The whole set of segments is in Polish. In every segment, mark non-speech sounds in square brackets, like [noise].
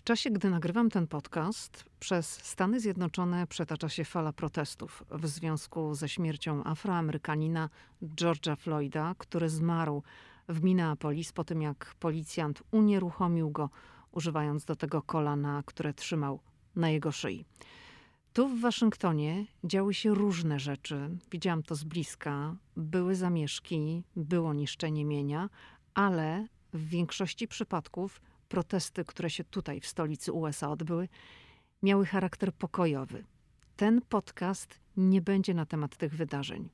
W czasie, gdy nagrywam ten podcast, przez Stany Zjednoczone przetacza się fala protestów w związku ze śmiercią Afroamerykanina George'a Floyda, który zmarł w Minneapolis po tym, jak policjant unieruchomił go, używając do tego kolana, które trzymał na jego szyi. Tu w Waszyngtonie działy się różne rzeczy. Widziałam to z bliska. Były zamieszki, było niszczenie mienia, ale w większości przypadków protesty, które się tutaj w stolicy USA odbyły, miały charakter pokojowy. Ten podcast nie będzie na temat tych wydarzeń.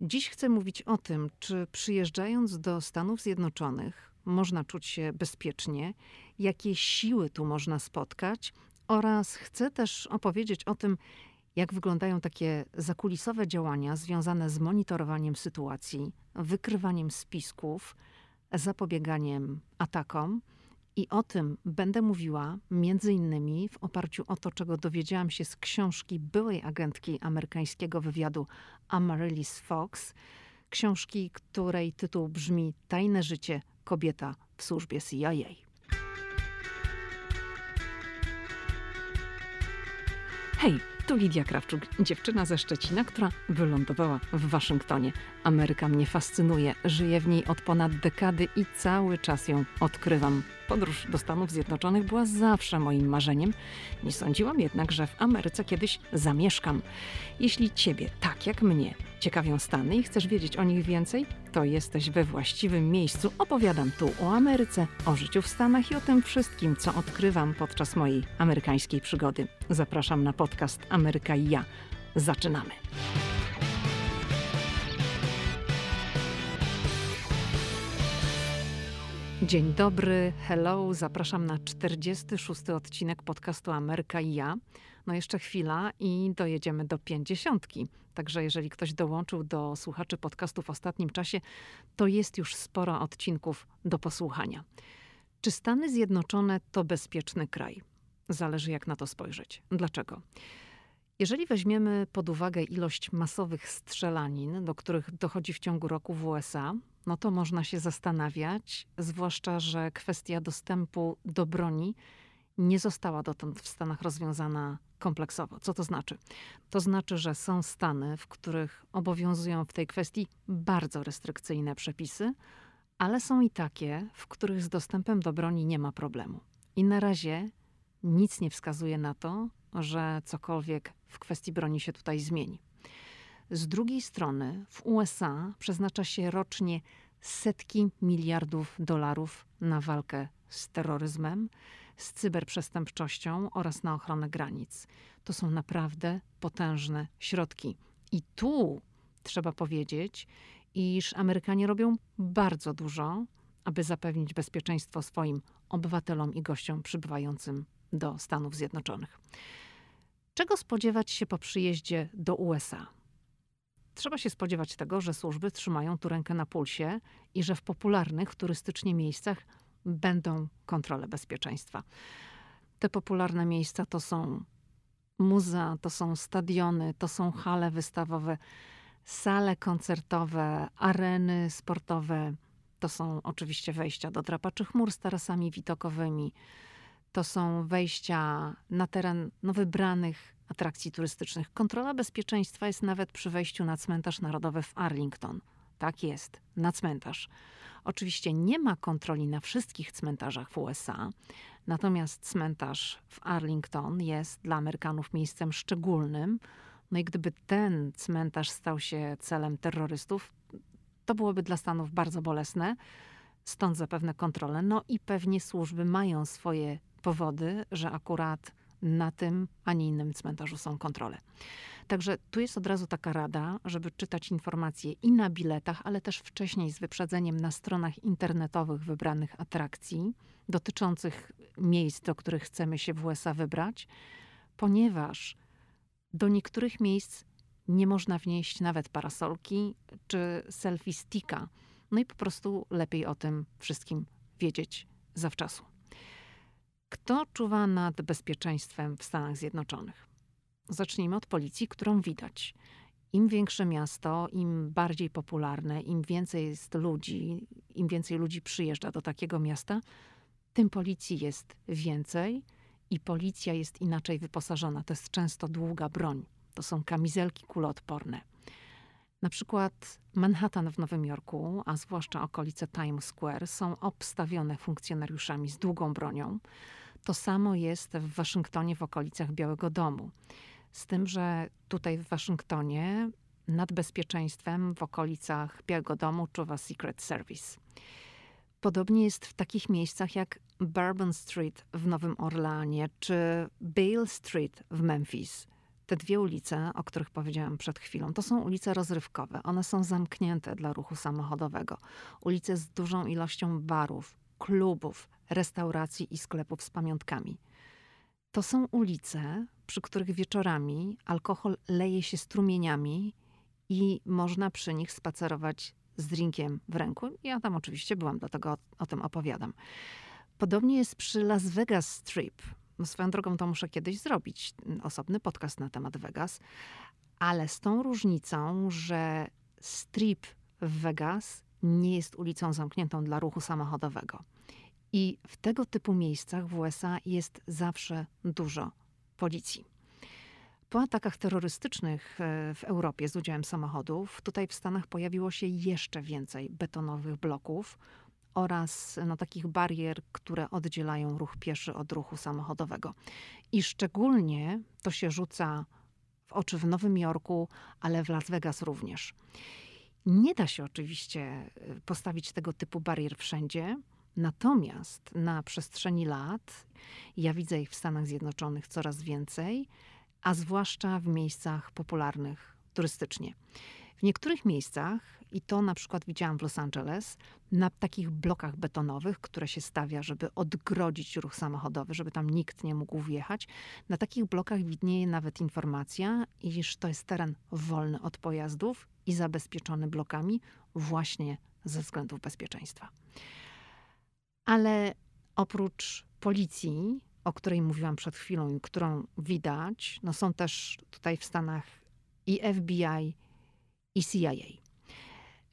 Dziś chcę mówić o tym, czy przyjeżdżając do Stanów Zjednoczonych można czuć się bezpiecznie, jakie siły tu można spotkać, oraz chcę też opowiedzieć o tym, jak wyglądają takie zakulisowe działania związane z monitorowaniem sytuacji, wykrywaniem spisków, zapobieganiem atakom i o tym będę mówiła między innymi w oparciu o to, czego dowiedziałam się z książki byłej agentki amerykańskiego wywiadu Amaryllis Fox, książki, której tytuł brzmi Tajne życie kobieta w służbie CIA. Hej, tu Lidia Krawczuk, dziewczyna ze Szczecina, która wylądowała w Waszyngtonie. Ameryka mnie fascynuje, żyję w niej od ponad dekady i cały czas ją odkrywam. Podróż do Stanów Zjednoczonych była zawsze moim marzeniem. Nie sądziłam jednak, że w Ameryce kiedyś zamieszkam. Jeśli ciebie, tak jak mnie, ciekawią Stany i chcesz wiedzieć o nich więcej, to jesteś we właściwym miejscu. Opowiadam tu o Ameryce, o życiu w Stanach i o tym wszystkim, co odkrywam podczas mojej amerykańskiej przygody. Zapraszam na podcast Ameryka i ja. Zaczynamy. Dzień dobry, hello, zapraszam na 46. odcinek podcastu Ameryka i ja. No jeszcze chwila i dojedziemy do 50. Także jeżeli ktoś dołączył do słuchaczy podcastu w ostatnim czasie, to jest już sporo odcinków do posłuchania. Czy Stany Zjednoczone to bezpieczny kraj? Zależy jak na to spojrzeć. Dlaczego? Jeżeli weźmiemy pod uwagę ilość masowych strzelanin, do których dochodzi w ciągu roku w USA, no to można się zastanawiać, zwłaszcza, że kwestia dostępu do broni nie została dotąd w Stanach rozwiązana kompleksowo. Co to znaczy? To znaczy, że są stany, w których obowiązują w tej kwestii bardzo restrykcyjne przepisy, ale są i takie, w których z dostępem do broni nie ma problemu. I na razie nic nie wskazuje na to, że cokolwiek w kwestii broni się tutaj zmieni. Z drugiej strony w USA przeznacza się rocznie setki miliardów dolarów na walkę z terroryzmem, z cyberprzestępczością oraz na ochronę granic. To są naprawdę potężne środki. I tu trzeba powiedzieć, iż Amerykanie robią bardzo dużo, aby zapewnić bezpieczeństwo swoim obywatelom i gościom przybywającym do Stanów Zjednoczonych. Czego spodziewać się po przyjeździe do USA? Trzeba się spodziewać tego, że służby trzymają tu rękę na pulsie i że w popularnych turystycznie miejscach będą kontrole bezpieczeństwa. Te popularne miejsca to są muzea, to są stadiony, to są hale wystawowe, sale koncertowe, areny sportowe. To są oczywiście wejścia do drapaczy chmur z tarasami widokowymi. To są wejścia na teren no, wybranych atrakcji turystycznych. Kontrola bezpieczeństwa jest nawet przy wejściu na cmentarz narodowy w Arlington. Tak jest, na cmentarz. Oczywiście nie ma kontroli na wszystkich cmentarzach w USA, natomiast cmentarz w Arlington jest dla Amerykanów miejscem szczególnym. No i gdyby ten cmentarz stał się celem terrorystów, to byłoby dla Stanów bardzo bolesne. Stąd zapewne kontrole. No i pewnie służby mają swoje powody, że akurat na tym, a nie innym cmentarzu są kontrole. Także tu jest od razu taka rada, żeby czytać informacje i na biletach, ale też wcześniej z wyprzedzeniem na stronach internetowych wybranych atrakcji dotyczących miejsc, do których chcemy się w USA wybrać, ponieważ do niektórych miejsc nie można wnieść nawet parasolki czy selfie sticka. No i po prostu lepiej o tym wszystkim wiedzieć zawczasu. Kto czuwa nad bezpieczeństwem w Stanach Zjednoczonych? Zacznijmy od policji, którą widać. Im większe miasto, im bardziej popularne, im więcej jest ludzi, im więcej ludzi przyjeżdża do takiego miasta, tym policji jest więcej i policja jest inaczej wyposażona. To jest często długa broń. To są kamizelki kuloodporne. Na przykład Manhattan w Nowym Jorku, a zwłaszcza okolice Times Square, są obstawione funkcjonariuszami z długą bronią. To samo jest w Waszyngtonie w okolicach Białego Domu. Z tym, że tutaj w Waszyngtonie nad bezpieczeństwem w okolicach Białego Domu czuwa Secret Service. Podobnie jest w takich miejscach jak Bourbon Street w Nowym Orleanie czy Bale Street w Memphis. Te dwie ulice, o których powiedziałam przed chwilą, to są ulice rozrywkowe. One są zamknięte dla ruchu samochodowego. Ulice z dużą ilością barów, klubów, restauracji i sklepów z pamiątkami. To są ulice, przy których wieczorami alkohol leje się strumieniami i można przy nich spacerować z drinkiem w ręku. Ja tam oczywiście byłam, dlatego o, o tym opowiadam. Podobnie jest przy Las Vegas Strip. No swoją drogą to muszę kiedyś zrobić, osobny podcast na temat Vegas, ale z tą różnicą, że Strip w Vegas nie jest ulicą zamkniętą dla ruchu samochodowego. I w tego typu miejscach w USA jest zawsze dużo policji. Po atakach terrorystycznych e, w Europie z udziałem samochodów, tutaj w Stanach pojawiło się jeszcze więcej betonowych bloków oraz no, takich barier, które oddzielają ruch pieszy od ruchu samochodowego. I szczególnie to się rzuca w oczy w Nowym Jorku, ale w Las Vegas również. Nie da się oczywiście e, postawić tego typu barier wszędzie, natomiast na przestrzeni lat, ja widzę ich w Stanach Zjednoczonych coraz więcej, a zwłaszcza w miejscach popularnych turystycznie. W niektórych miejscach, i to na przykład widziałam w Los Angeles, na takich blokach betonowych, które się stawia, żeby odgrodzić ruch samochodowy, żeby tam nikt nie mógł wjechać, na takich blokach widnieje nawet informacja, iż to jest teren wolny od pojazdów i zabezpieczony blokami właśnie ze względów bezpieczeństwa. Ale oprócz policji, o której mówiłam przed chwilą i którą widać, no są też tutaj w Stanach i FBI, i CIA.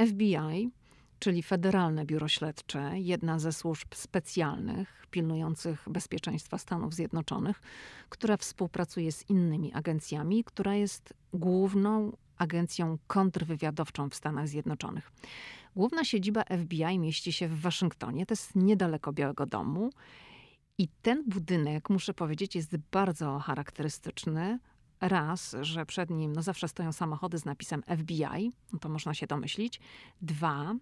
FBI, czyli Federalne Biuro Śledcze, jedna ze służb specjalnych pilnujących bezpieczeństwa Stanów Zjednoczonych, która współpracuje z innymi agencjami, która jest główną agencją kontrwywiadowczą w Stanach Zjednoczonych. Główna siedziba FBI mieści się w Waszyngtonie, to jest niedaleko Białego Domu. I ten budynek, muszę powiedzieć, jest bardzo charakterystyczny. Raz, że przed nim no zawsze stoją samochody z napisem FBI, no to można się domyślić. Dwa,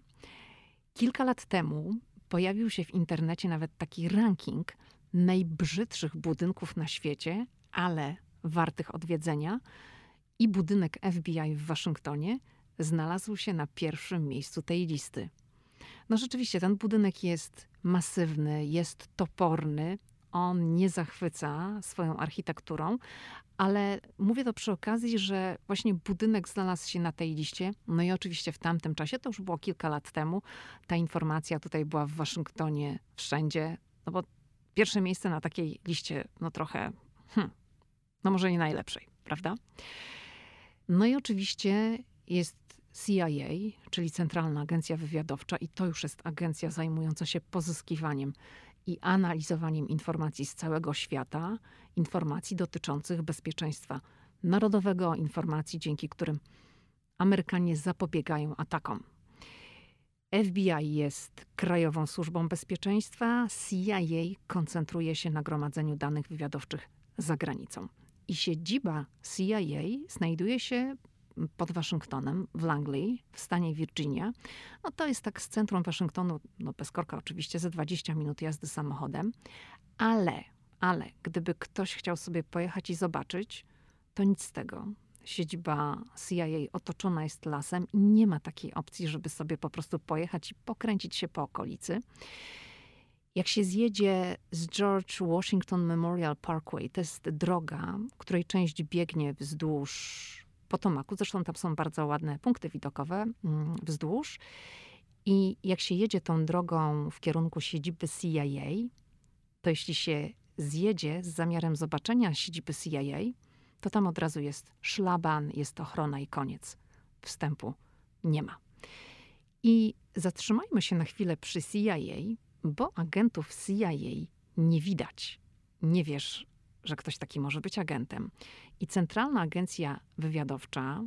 kilka lat temu pojawił się w internecie nawet taki ranking najbrzydszych budynków na świecie, ale wartych odwiedzenia. I budynek FBI w Waszyngtonie znalazł się na pierwszym miejscu tej listy. No rzeczywiście, ten budynek jest masywny, jest toporny. On nie zachwyca swoją architekturą, ale mówię to przy okazji, że właśnie budynek znalazł się na tej liście. No i oczywiście w tamtym czasie, to już było kilka lat temu, ta informacja tutaj była w Waszyngtonie wszędzie, no bo pierwsze miejsce na takiej liście, no trochę, hmm, no może nie najlepszej, prawda? No i oczywiście jest CIA, czyli Centralna Agencja Wywiadowcza, i to już jest agencja zajmująca się pozyskiwaniem i analizowaniem informacji z całego świata, informacji dotyczących bezpieczeństwa narodowego, informacji, dzięki którym Amerykanie zapobiegają atakom. FBI jest Krajową Służbą Bezpieczeństwa, CIA koncentruje się na gromadzeniu danych wywiadowczych za granicą. I siedziba CIA znajduje się pod Waszyngtonem, w Langley, w stanie Virginia. No to jest tak z centrum Waszyngtonu, no bez korka oczywiście, ze 20 minut jazdy samochodem. Ale, ale, gdyby ktoś chciał sobie pojechać i zobaczyć, to nic z tego. Siedziba CIA otoczona jest lasem i nie ma takiej opcji, żeby sobie po prostu pojechać i pokręcić się po okolicy. Jak się zjedzie z George Washington Memorial Parkway, to jest droga, której część biegnie wzdłuż Potomaku. Zresztą tam są bardzo ładne punkty widokowe mm, wzdłuż. I jak się jedzie tą drogą w kierunku siedziby CIA, to jeśli się zjedzie z zamiarem zobaczenia siedziby CIA, to tam od razu jest szlaban, jest ochrona i koniec. Wstępu nie ma. I zatrzymajmy się na chwilę przy CIA, bo agentów CIA nie widać. Nie wiesz, że ktoś taki może być agentem. I Centralna Agencja Wywiadowcza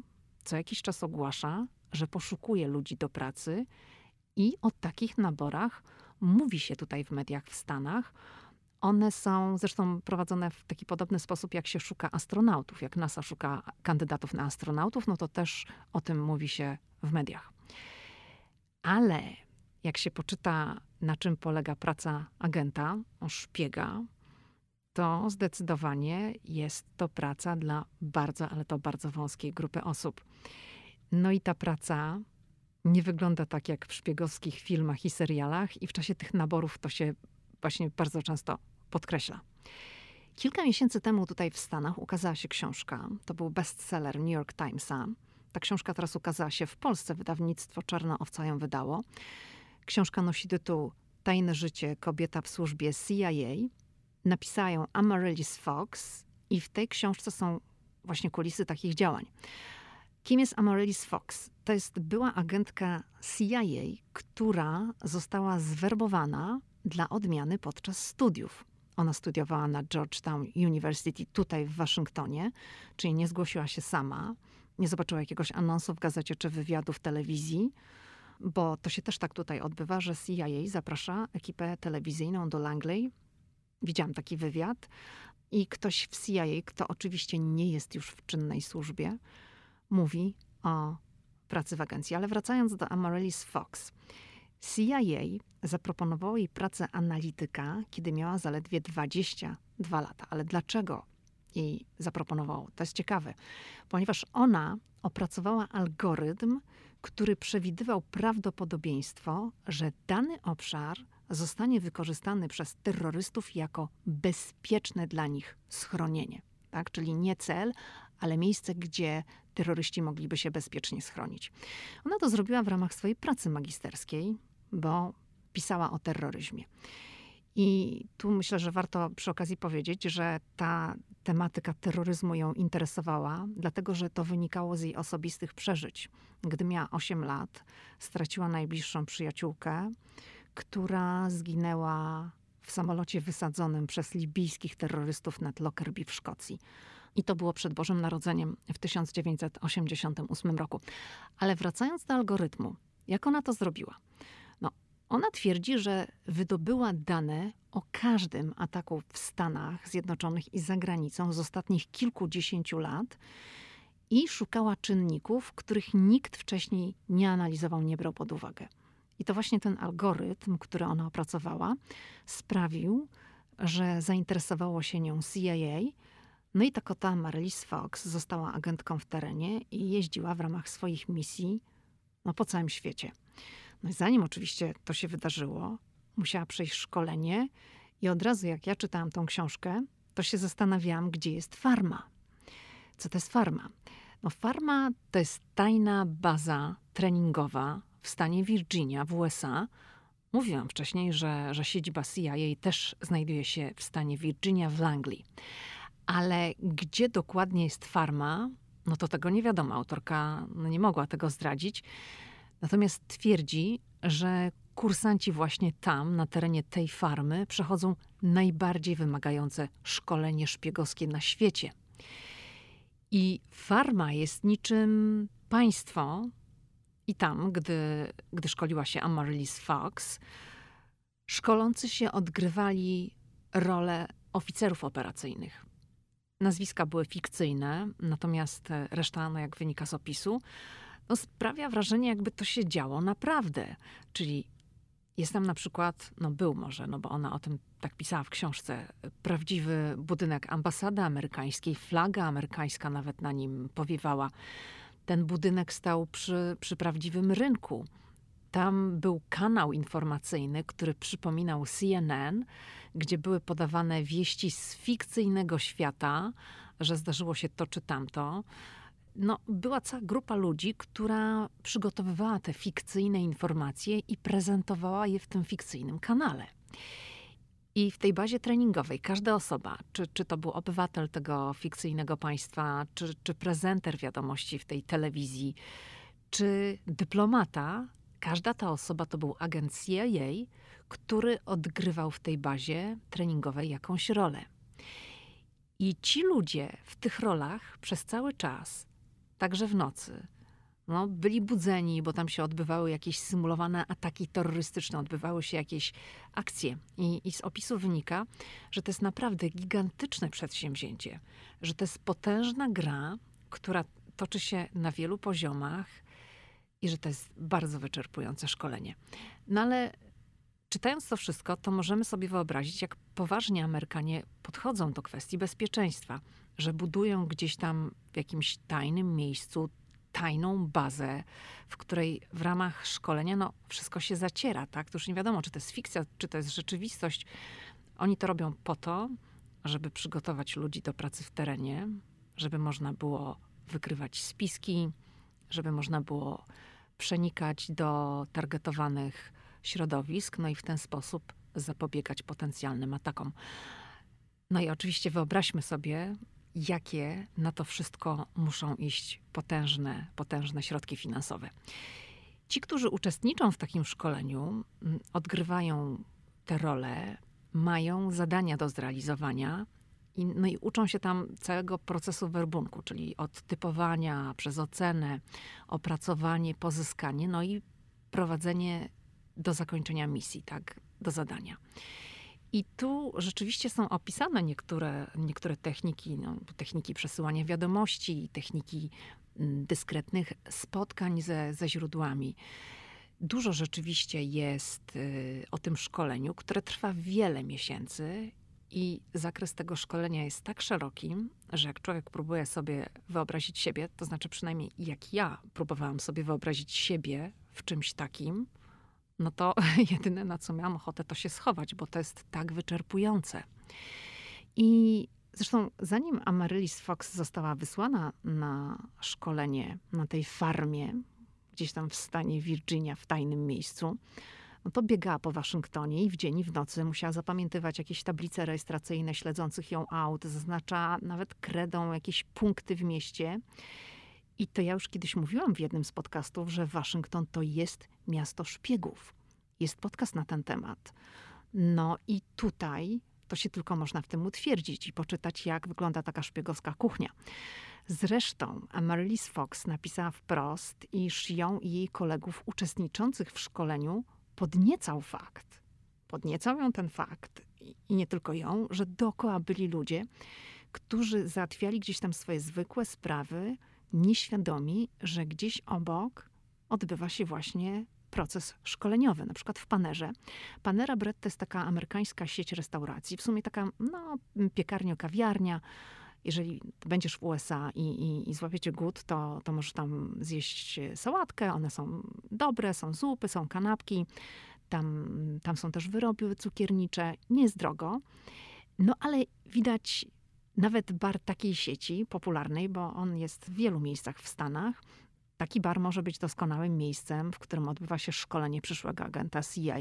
co jakiś czas ogłasza, że poszukuje ludzi do pracy i o takich naborach mówi się tutaj w mediach w Stanach. One są zresztą prowadzone w taki podobny sposób, jak się szuka astronautów. Jak NASA szuka kandydatów na astronautów, no to też o tym mówi się w mediach. Ale jak się poczyta, na czym polega praca agenta, szpiega, to zdecydowanie jest to praca dla bardzo, ale to bardzo wąskiej grupy osób. No i ta praca nie wygląda tak jak w szpiegowskich filmach i serialach, i w czasie tych naborów to się właśnie bardzo często podkreśla. Kilka miesięcy temu tutaj w Stanach ukazała się książka. To był bestseller New York Timesa. Ta książka teraz ukazała się w Polsce. Wydawnictwo Czarna Owca ją wydało. Książka nosi tytuł Tajne życie kobieta w służbie CIA. Napisała ją Amaryllis Fox i w tej książce są właśnie kulisy takich działań. Kim jest Amaryllis Fox? To jest była agentka CIA, która została zwerbowana dla odmiany podczas studiów. Ona studiowała na Georgetown University tutaj w Waszyngtonie, czyli nie zgłosiła się sama, nie zobaczyła jakiegoś anonsu w gazecie czy wywiadu w telewizji, bo to się też tak tutaj odbywa, że CIA zaprasza ekipę telewizyjną do Langley. Widziałam taki wywiad i ktoś w CIA, kto oczywiście nie jest już w czynnej służbie, mówi o pracy w agencji. Ale wracając do Amaryllis Fox. CIA zaproponowało jej pracę analityka, kiedy miała zaledwie 22 lata. Ale dlaczego jej zaproponowało? To jest ciekawe, ponieważ ona opracowała algorytm, który przewidywał prawdopodobieństwo, że dany obszar zostanie wykorzystany przez terrorystów jako bezpieczne dla nich schronienie. Tak? Czyli nie cel, ale miejsce, gdzie terroryści mogliby się bezpiecznie schronić. Ona to zrobiła w ramach swojej pracy magisterskiej, bo pisała o terroryzmie. I tu myślę, że warto przy okazji powiedzieć, że ta tematyka terroryzmu ją interesowała, dlatego że to wynikało z jej osobistych przeżyć. Gdy miała 8 lat, straciła najbliższą przyjaciółkę, która zginęła w samolocie wysadzonym przez libijskich terrorystów nad Lockerbie w Szkocji. I to było przed Bożym Narodzeniem w 1988 roku. Ale wracając do algorytmu, jak ona to zrobiła? No, ona twierdzi, że wydobyła dane o każdym ataku w Stanach Zjednoczonych i za granicą z ostatnich kilkudziesięciu lat i szukała czynników, których nikt wcześniej nie analizował, nie brał pod uwagę. I to właśnie ten algorytm, który ona opracowała, sprawił, że zainteresowało się nią CIA. No i ta kota Fox została agentką w terenie i jeździła w ramach swoich misji no, po całym świecie. No i zanim oczywiście to się wydarzyło, musiała przejść szkolenie i od razu jak ja czytałam tą książkę, to się zastanawiałam, gdzie jest farma. Co to jest farma? No farma to jest tajna baza treningowa w stanie Virginia w USA. Mówiłam wcześniej, że, że siedziba CIA też znajduje się w stanie Virginia w Langley. Ale gdzie dokładnie jest farma, no to tego nie wiadomo. Autorka no nie mogła tego zdradzić. Natomiast twierdzi, że kursanci właśnie tam, na terenie tej farmy, przechodzą najbardziej wymagające szkolenie szpiegowskie na świecie. I farma jest niczym państwo, i tam, gdy, gdy szkoliła się Amaryllis Fox, szkolący się odgrywali rolę oficerów operacyjnych. Nazwiska były fikcyjne, natomiast reszta, no jak wynika z opisu, no sprawia wrażenie, jakby to się działo naprawdę. Czyli jest tam na przykład, no był może, no bo ona o tym tak pisała w książce, prawdziwy budynek ambasady amerykańskiej, flaga amerykańska nawet na nim powiewała. Ten budynek stał przy, przy prawdziwym rynku. Tam był kanał informacyjny, który przypominał CNN, gdzie były podawane wieści z fikcyjnego świata, że zdarzyło się to czy tamto. No, była cała grupa ludzi, która przygotowywała te fikcyjne informacje i prezentowała je w tym fikcyjnym kanale. I w tej bazie treningowej każda osoba, czy, czy to był obywatel tego fikcyjnego państwa, czy, czy prezenter wiadomości w tej telewizji, czy dyplomata, każda ta osoba to był agent CIA, który odgrywał w tej bazie treningowej jakąś rolę. I ci ludzie w tych rolach przez cały czas, także w nocy, no, byli budzeni, bo tam się odbywały jakieś symulowane ataki terrorystyczne, odbywały się jakieś akcje. I, I, z opisu wynika, że to jest naprawdę gigantyczne przedsięwzięcie, że to jest potężna gra, która toczy się na wielu poziomach i że to jest bardzo wyczerpujące szkolenie. No ale czytając to wszystko, to możemy sobie wyobrazić, jak poważnie Amerykanie podchodzą do kwestii bezpieczeństwa, że budują gdzieś tam w jakimś tajnym miejscu tajną bazę, w której w ramach szkolenia no, wszystko się zaciera, tak? To już nie wiadomo, czy to jest fikcja, czy to jest rzeczywistość. Oni to robią po to, żeby przygotować ludzi do pracy w terenie, żeby można było wykrywać spiski, żeby można było przenikać do targetowanych środowisk, no i w ten sposób zapobiegać potencjalnym atakom. No i oczywiście wyobraźmy sobie, jakie na to wszystko muszą iść potężne, potężne środki finansowe. Ci, którzy uczestniczą w takim szkoleniu, mm, odgrywają te role, mają zadania do zrealizowania. I, no i uczą się tam całego procesu werbunku, czyli od typowania przez ocenę, opracowanie, pozyskanie, no i prowadzenie do zakończenia misji, tak, do zadania. I tu rzeczywiście są opisane niektóre, niektóre techniki, no, techniki przesyłania wiadomości, techniki mm, dyskretnych spotkań ze, ze źródłami. Dużo rzeczywiście jest y, o tym szkoleniu, które trwa wiele miesięcy i zakres tego szkolenia jest tak szeroki, że jak człowiek próbuje sobie wyobrazić siebie, to znaczy przynajmniej jak ja próbowałam sobie wyobrazić siebie w czymś takim, no to [laughs] jedyne na co miałam ochotę to się schować, bo to jest tak wyczerpujące. I zresztą zanim Amaryllis Fox została wysłana na szkolenie na tej farmie, gdzieś tam w stanie Virginia, w tajnym miejscu, no to biegała po Waszyngtonie i w dzień i w nocy musiała zapamiętywać jakieś tablice rejestracyjne śledzących ją aut, zaznacza nawet kredą jakieś punkty w mieście. I to ja już kiedyś mówiłam w jednym z podcastów, że Waszyngton to jest miasto szpiegów. Jest podcast na ten temat. No i tutaj to się tylko można w tym utwierdzić i poczytać, jak wygląda taka szpiegowska kuchnia. Zresztą Amaryllis Fox napisała wprost, iż ją i jej kolegów uczestniczących w szkoleniu podniecał fakt, podniecał ją ten fakt i nie tylko ją, że dookoła byli ludzie, którzy załatwiali gdzieś tam swoje zwykłe sprawy, nieświadomi, że gdzieś obok odbywa się właśnie proces szkoleniowy, na przykład w Panerze. Panera Bread to jest taka amerykańska sieć restauracji, w sumie taka no, piekarnio-kawiarnia. Jeżeli będziesz w USA i, i, i złapiecie głód, to, to możesz tam zjeść sałatkę. One są dobre, są zupy, są kanapki. Tam, tam są też wyroby cukiernicze. Nie jest drogo. No ale widać nawet bar takiej sieci popularnej, bo on jest w wielu miejscach w Stanach, taki bar może być doskonałym miejscem, w którym odbywa się szkolenie przyszłego agenta CIA.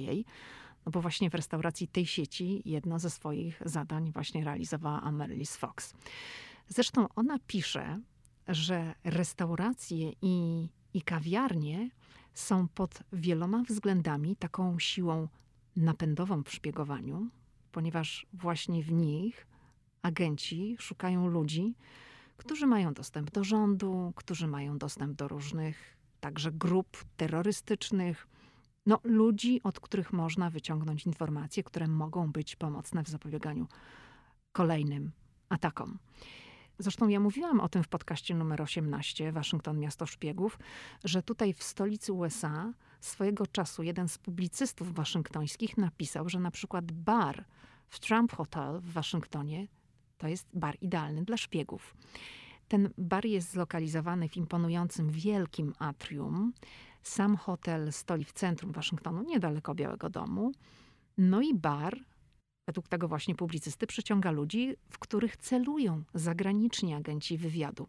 No bo właśnie w restauracji tej sieci jedno ze swoich zadań właśnie realizowała Amaryllis Fox. Zresztą ona pisze, że restauracje i, i kawiarnie są pod wieloma względami taką siłą napędową w szpiegowaniu, ponieważ właśnie w nich agenci szukają ludzi, którzy mają dostęp do rządu, którzy mają dostęp do różnych także grup terrorystycznych, no, ludzi, od których można wyciągnąć informacje, które mogą być pomocne w zapobieganiu kolejnym atakom. Zresztą ja mówiłam o tym w podcaście numer 18, Waszyngton Miasto Szpiegów, że tutaj w stolicy USA swojego czasu jeden z publicystów waszyngtońskich napisał, że na przykład bar w Trump Hotel w Waszyngtonie to jest bar idealny dla szpiegów. Ten bar jest zlokalizowany w imponującym wielkim atrium. Sam hotel stoi w centrum Waszyngtonu, niedaleko Białego Domu. No i bar, według tego właśnie publicysty, przyciąga ludzi, w których celują zagraniczni agenci wywiadu.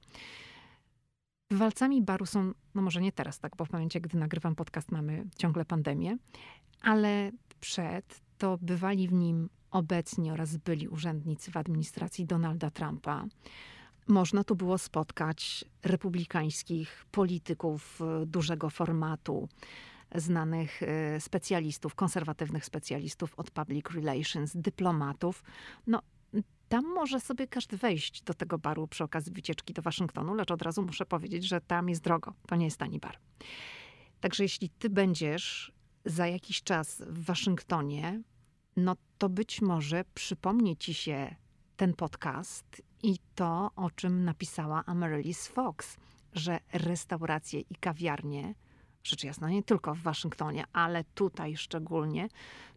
Walcami baru są, no może nie teraz, tak, bo w momencie, gdy nagrywam podcast, mamy ciągle pandemię, ale przed to bywali w nim obecni oraz byli urzędnicy w administracji Donalda Trumpa. Można tu było spotkać republikańskich polityków e, dużego formatu, znanych e, specjalistów, konserwatywnych specjalistów od public relations, dyplomatów. No, tam może sobie każdy wejść do tego baru przy okazji wycieczki do Waszyngtonu, lecz od razu muszę powiedzieć, że tam jest drogo. To nie jest tani bar. Także jeśli ty będziesz za jakiś czas w Waszyngtonie, no to być może przypomni ci się ten podcast i to, o czym napisała Amaryllis Fox, że restauracje i kawiarnie, rzecz jasna nie tylko w Waszyngtonie, ale tutaj szczególnie,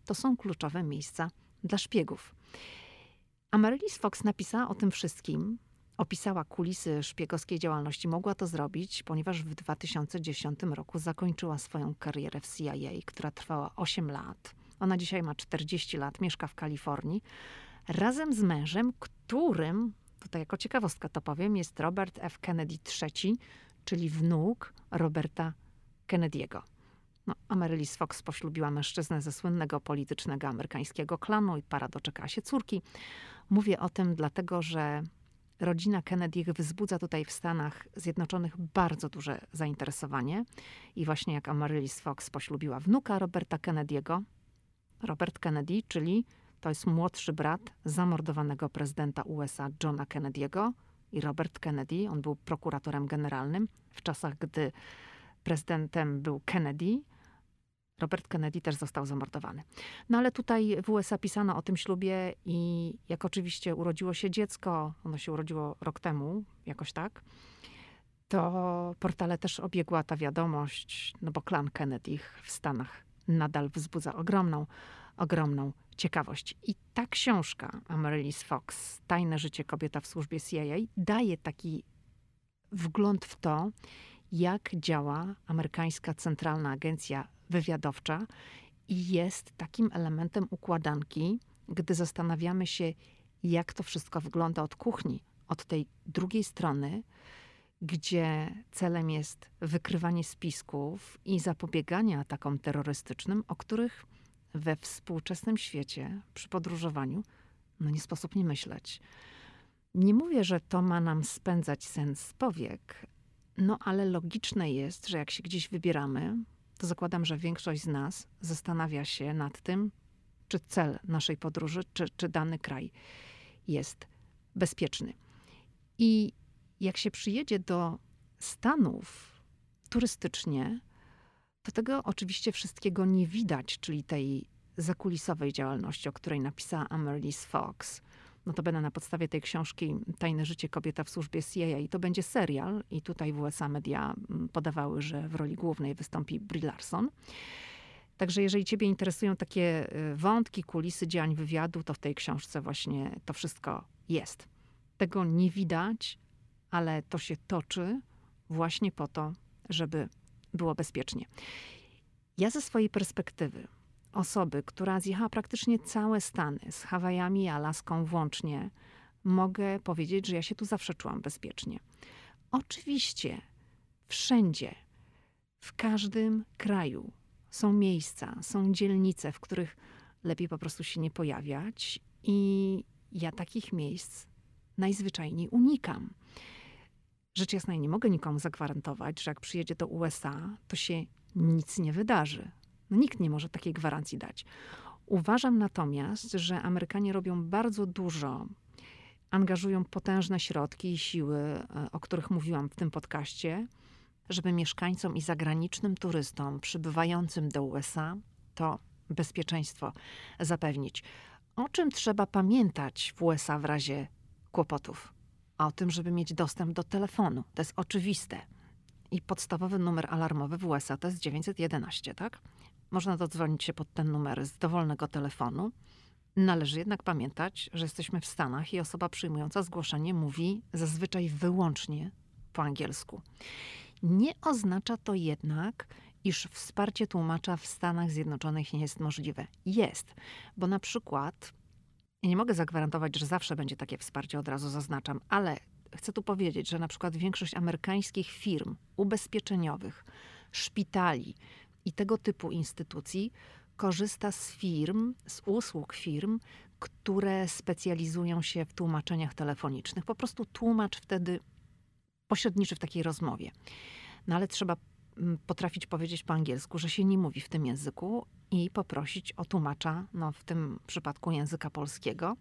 to są kluczowe miejsca dla szpiegów. Amaryllis Fox napisała o tym wszystkim, opisała kulisy szpiegowskiej działalności. Mogła to zrobić, ponieważ w 2010 roku zakończyła swoją karierę w CIA, która trwała 8 lat. Ona dzisiaj ma 40 lat, mieszka w Kalifornii, razem z mężem, którym, tutaj jako ciekawostka to powiem, jest Robert F. Kennedy III, czyli wnuk Roberta Kennedy'ego. No, Amaryllis Fox poślubiła mężczyznę ze słynnego politycznego amerykańskiego klanu i para doczekała się córki. Mówię o tym dlatego, że rodzina Kennedy'ich wzbudza tutaj w Stanach Zjednoczonych bardzo duże zainteresowanie. I właśnie jak Amaryllis Fox poślubiła wnuka Roberta Kennedy'ego, Robert Kennedy, czyli to jest młodszy brat zamordowanego prezydenta USA Johna Kennedy'ego i Robert Kennedy, on był prokuratorem generalnym w czasach, gdy prezydentem był Kennedy, Robert Kennedy też został zamordowany. No ale tutaj w USA pisano o tym ślubie i jak oczywiście urodziło się dziecko, ono się urodziło rok temu, jakoś tak, to portale też obiegła ta wiadomość, no bo klan Kennedy w Stanach nadal wzbudza ogromną, ogromną ciekawość. I ta książka Amaryllis Fox, Tajne życie kobieta w służbie CIA, daje taki wgląd w to, jak działa amerykańska centralna agencja wywiadowcza i jest takim elementem układanki, gdy zastanawiamy się, jak to wszystko wygląda od kuchni, od tej drugiej strony, gdzie celem jest wykrywanie spisków i zapobieganie atakom terrorystycznym, o których we współczesnym świecie przy podróżowaniu no nie sposób nie myśleć. Nie mówię, że to ma nam spędzać sens z powiek, no ale logiczne jest, że jak się gdzieś wybieramy, to zakładam, że większość z nas zastanawia się nad tym, czy cel naszej podróży, czy, czy dany kraj jest bezpieczny. I jak się przyjedzie do Stanów turystycznie, to tego oczywiście wszystkiego nie widać, czyli tej zakulisowej działalności, o której napisała Amaryllis Fox. No to będę na podstawie tej książki Tajne życie kobieta w służbie CIA i to będzie serial i tutaj w USA media mm, podawały, że w roli głównej wystąpi Brie Larson. Także jeżeli ciebie interesują takie y, wątki, kulisy działań wywiadu, to w tej książce właśnie to wszystko jest. Tego nie widać, ale to się toczy właśnie po to, żeby było bezpiecznie. Ja ze swojej perspektywy, osoby, która zjechała praktycznie całe Stany, z Hawajami i Alaską włącznie, mogę powiedzieć, że ja się tu zawsze czułam bezpiecznie. Oczywiście, wszędzie, w każdym kraju są miejsca, są dzielnice, w których lepiej po prostu się nie pojawiać, i ja takich miejsc najzwyczajniej unikam. Rzecz jasna, nie mogę nikomu zagwarantować, że jak przyjedzie do USA, to się nic nie wydarzy. No, nikt nie może takiej gwarancji dać. Uważam natomiast, że Amerykanie robią bardzo dużo, angażują potężne środki i siły, e, o których mówiłam w tym podcaście, żeby mieszkańcom i zagranicznym turystom przybywającym do USA to bezpieczeństwo zapewnić. O czym trzeba pamiętać w USA w razie kłopotów? O tym, żeby mieć dostęp do telefonu. To jest oczywiste. I podstawowy numer alarmowy w USA to jest 911, tak? Można dodzwonić się pod ten numer z dowolnego telefonu. Należy jednak pamiętać, że jesteśmy w Stanach i osoba przyjmująca zgłoszenie mówi zazwyczaj wyłącznie po angielsku. Nie oznacza to jednak, iż wsparcie tłumacza w Stanach Zjednoczonych nie jest możliwe. Jest, bo na przykład nie mogę zagwarantować, że zawsze będzie takie wsparcie, od razu zaznaczam, ale chcę tu powiedzieć, że na przykład większość amerykańskich firm ubezpieczeniowych, szpitali i tego typu instytucji korzysta z firm, z usług firm, które specjalizują się w tłumaczeniach telefonicznych. Po prostu tłumacz wtedy pośredniczy w takiej rozmowie. No ale trzeba potrafić powiedzieć po angielsku, że się nie mówi w tym języku i poprosić o tłumacza, no w tym przypadku języka polskiego.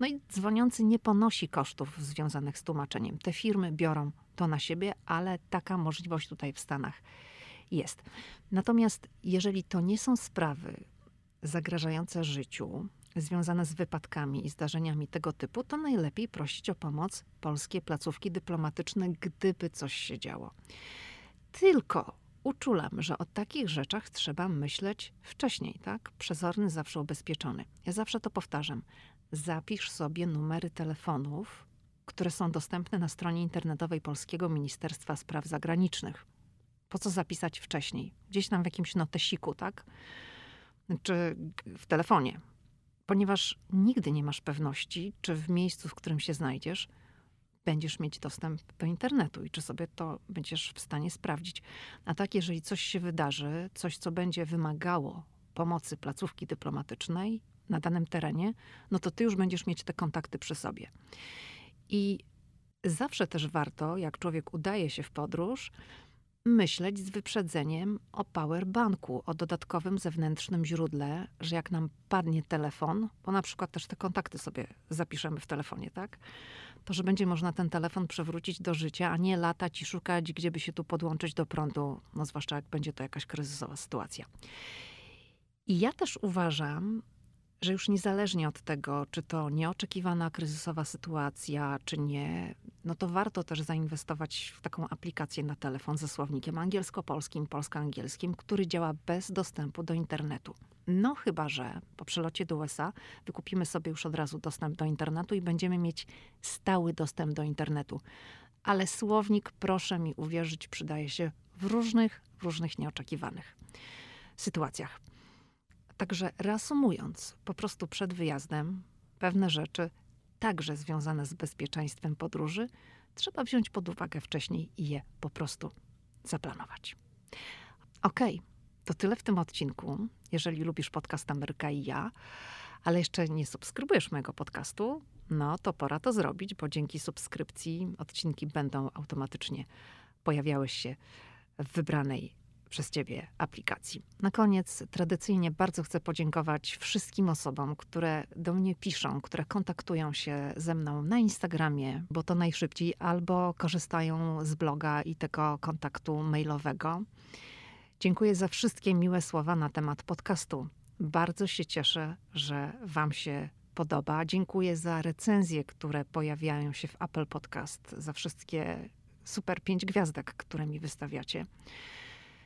No i dzwoniący nie ponosi kosztów związanych z tłumaczeniem. Te firmy biorą to na siebie, ale taka możliwość tutaj w Stanach jest. Natomiast jeżeli to nie są sprawy zagrażające życiu, związane z wypadkami i zdarzeniami tego typu, to najlepiej prosić o pomoc polskie placówki dyplomatyczne, gdyby coś się działo. Tylko uczulam, że o takich rzeczach trzeba myśleć wcześniej, tak? Przezorny, zawsze ubezpieczony. Ja zawsze to powtarzam. Zapisz sobie numery telefonów, które są dostępne na stronie internetowej Polskiego Ministerstwa Spraw Zagranicznych. Po co zapisać wcześniej? Gdzieś tam w jakimś notesiku, tak? Czy w telefonie. Ponieważ nigdy nie masz pewności, czy w miejscu, w którym się znajdziesz, będziesz mieć dostęp do internetu i czy sobie to będziesz w stanie sprawdzić. A tak, jeżeli coś się wydarzy, coś, co będzie wymagało pomocy placówki dyplomatycznej na danym terenie, no to ty już będziesz mieć te kontakty przy sobie. I zawsze też warto, jak człowiek udaje się w podróż, myśleć z wyprzedzeniem o powerbanku, o dodatkowym zewnętrznym źródle, że jak nam padnie telefon, bo na przykład też te kontakty sobie zapiszemy w telefonie, tak? To, że będzie można ten telefon przewrócić do życia, a nie latać i szukać, gdzie by się tu podłączyć do prądu, no zwłaszcza jak będzie to jakaś kryzysowa sytuacja. I ja też uważam, że już niezależnie od tego, czy to nieoczekiwana kryzysowa sytuacja, czy nie, no to warto też zainwestować w taką aplikację na telefon ze słownikiem angielsko-polskim, polsko-angielskim, który działa bez dostępu do internetu. No chyba, że po przelocie do USA wykupimy sobie już od razu dostęp do internetu i będziemy mieć stały dostęp do internetu. Ale słownik, proszę mi uwierzyć, przydaje się w różnych, różnych nieoczekiwanych sytuacjach. Także reasumując, po prostu przed wyjazdem pewne rzeczy, także związane z bezpieczeństwem podróży, trzeba wziąć pod uwagę wcześniej i je po prostu zaplanować. Ok, to tyle w tym odcinku. Jeżeli lubisz podcast Ameryka i ja, ale jeszcze nie subskrybujesz mojego podcastu, no to pora to zrobić, bo dzięki subskrypcji odcinki będą automatycznie pojawiały się w wybranej przez Ciebie aplikacji. Na koniec tradycyjnie bardzo chcę podziękować wszystkim osobom, które do mnie piszą, które kontaktują się ze mną na Instagramie, bo to najszybciej, albo korzystają z bloga i tego kontaktu mailowego. Dziękuję za wszystkie miłe słowa na temat podcastu. Bardzo się cieszę, że Wam się podoba. Dziękuję za recenzje, które pojawiają się w Apple Podcast, za wszystkie super pięć gwiazdek, które mi wystawiacie.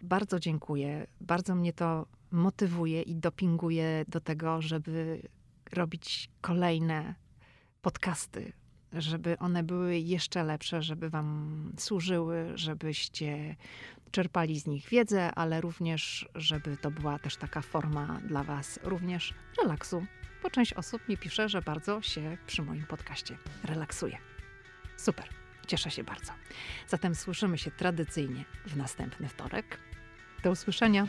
Bardzo dziękuję. Bardzo mnie to motywuje i dopinguje do tego, żeby robić kolejne podcasty, żeby one były jeszcze lepsze, żeby Wam służyły, żebyście czerpali z nich wiedzę, ale również, żeby to była też taka forma dla Was również relaksu, bo część osób mi pisze, że bardzo się przy moim podcaście relaksuje. Super, cieszę się bardzo. Zatem słyszymy się tradycyjnie w następny wtorek. Do usłyszenia.